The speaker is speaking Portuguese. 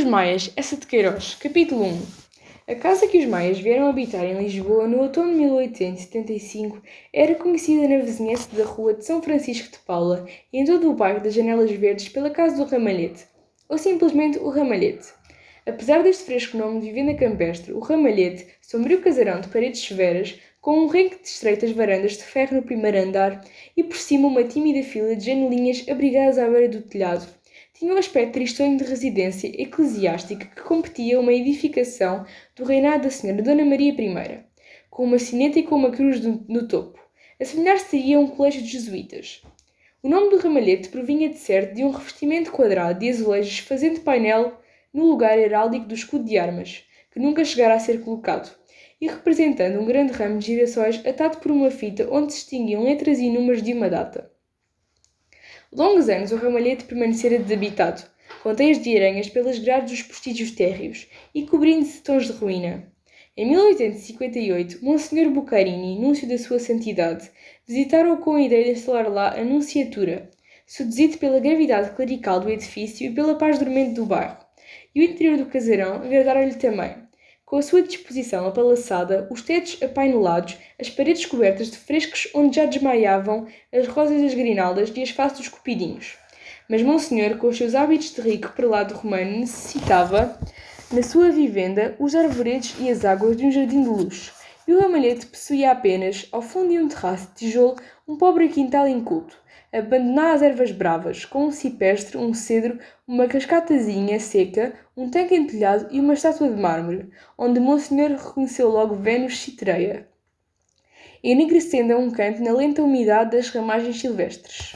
Os Maias, essa de Queiroz, capítulo 1 A casa que os Maias vieram habitar em Lisboa no outono de 1875 era conhecida na vizinhança da rua de São Francisco de Paula e em todo o bairro das Janelas Verdes pela Casa do Ramalhete, ou simplesmente o Ramalhete. Apesar deste fresco nome de vivenda campestre, o Ramalhete, sombrio casarão de paredes severas, com um renque de estreitas varandas de ferro no primeiro andar e por cima uma tímida fila de janelinhas abrigadas à beira do telhado, tinha o aspecto tristonho de residência eclesiástica que competia uma edificação do reinado da Senhora Dona Maria I, com uma sineta e com uma cruz no topo. A um colégio de jesuítas. O nome do ramalhete provinha de certo de um revestimento quadrado de azulejos fazendo painel no lugar heráldico do escudo de armas, que nunca chegara a ser colocado, e representando um grande ramo de girassóis atado por uma fita onde se distinguiam letras e números de uma data. Longos anos o ramalhete permanecera desabitado, com teias de aranhas pelas grades dos postígios térreos e cobrindo-se tons de ruína. Em 1858, Monsenhor Bucarini, núncio da sua santidade, visitaram-o com a ideia de instalar lá a nunciatura, seduzido pela gravidade clerical do edifício e pela paz dormente do bairro. E o interior do casarão agradaram-lhe também, com a sua disposição apalaçada, os tetos apainelados, as paredes cobertas de frescos onde já desmaiavam as rosas das grinaldas e as faces dos cupidinhos. Mas Monsenhor, com os seus hábitos de rico prelado romano, necessitava, na sua vivenda, os arvoredos e as águas de um jardim de luxo, ramalhete possuía apenas, ao fundo de um terraço de tijolo, um pobre quintal inculto, abandonar as ervas bravas, com um cipestre, um cedro, uma cascatazinha seca, um tanque entelhado e uma estátua de mármore, onde Monsenhor reconheceu logo Vênus Citreia, enegrecendo a um canto na lenta umidade das ramagens silvestres.